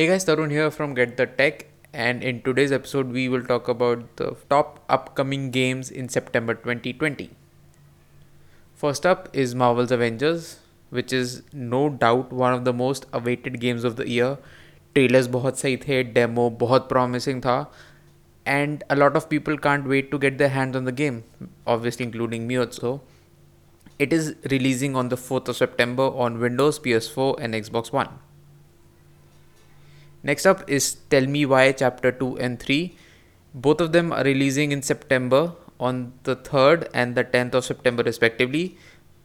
Hey guys, Tarun here from Get the Tech, and in today's episode, we will talk about the top upcoming games in September 2020. First up is Marvel's Avengers, which is no doubt one of the most awaited games of the year. Trailers बहुत सही थे, demo बहुत promising था, and a lot of people can't wait to get their hands on the game, obviously including me also. It is releasing on the 4th of September on Windows, PS4, and Xbox One. Next up is Tell Me Why Chapter 2 and 3. Both of them are releasing in September on the 3rd and the 10th of September, respectively.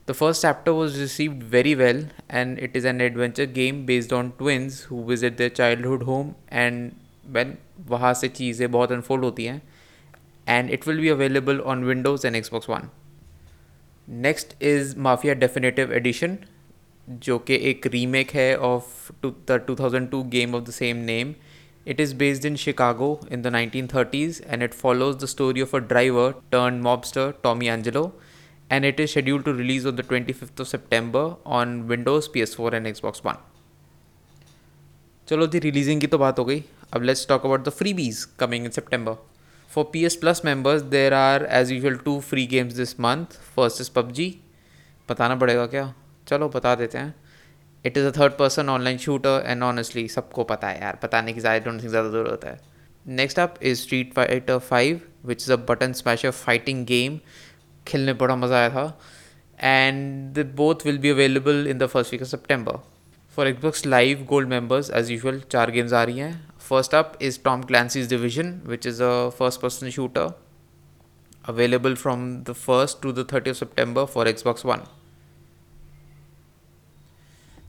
The first chapter was received very well, and it is an adventure game based on twins who visit their childhood home and when वहाँ से चीज़ें बहुत unfold होती हैं and it will be available on Windows and Xbox one next is mafia definitive addition जो कि एक remake है of two the two thousand two game of the same name it is based in Chicago in the nineteen thirties and it follows the story of a driver turn mobster Tommy Angelo and it is schedule to release on the twenty fifth of September on Windows P S four and Xbox one चलो जी releasing की तो बात हो गई। अब let's talk about the freebies coming in September for P S plus members there are as usual two free games this month first is PUBG बताना पड़ेगा क्या? चलो बता देते हैं। It is a third person online shooter and honestly सबको पता है यार बताने की ज़्यादा डोंट ज़्यादा ज़रूरत है। Next up is Street Fighter five which is a button smasher fighting game खेलने में बड़ा मज़ा आया था। And both will be available in the first week of September for Xbox Live Gold members as usual चार games आ रही हैं। First up is Tom Clancy's Division which is a first person shooter available from the 1st to the 30th of September for Xbox One.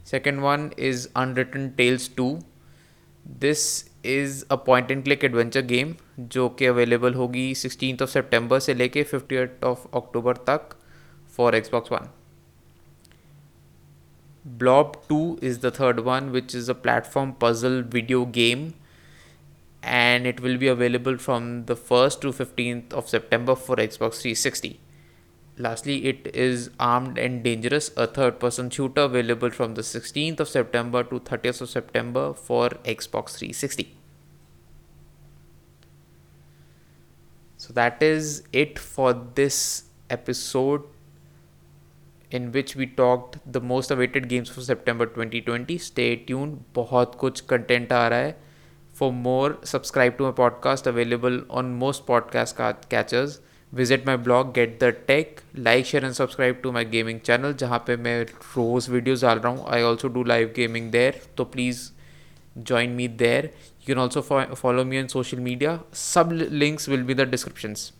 Second one is Unwritten Tales 2. This is a point and click adventure game जो कि available होगी 16th of September से लेके 50th of October तक for Xbox One. Blob 2 is the third one, which is a platform puzzle video game, and it will be available from the 1st to 15th of September for Xbox 360. Lastly, it is Armed and Dangerous, a third person shooter available from the 16th of September to 30th of September for Xbox 360. So that is it for this episode in which we talked the most awaited games for September 2020. Stay tuned. बहुत कुछ content आ रहा है. For more, subscribe to my podcast available on most podcast catchers. Visit my blog get the tech like share and subscribe to my gaming channel जहाँ पे मैं रोज़ videos डाल रहा हूँ। I also do live gaming there तो please join me there you can also follow me on social media सब links will be the descriptions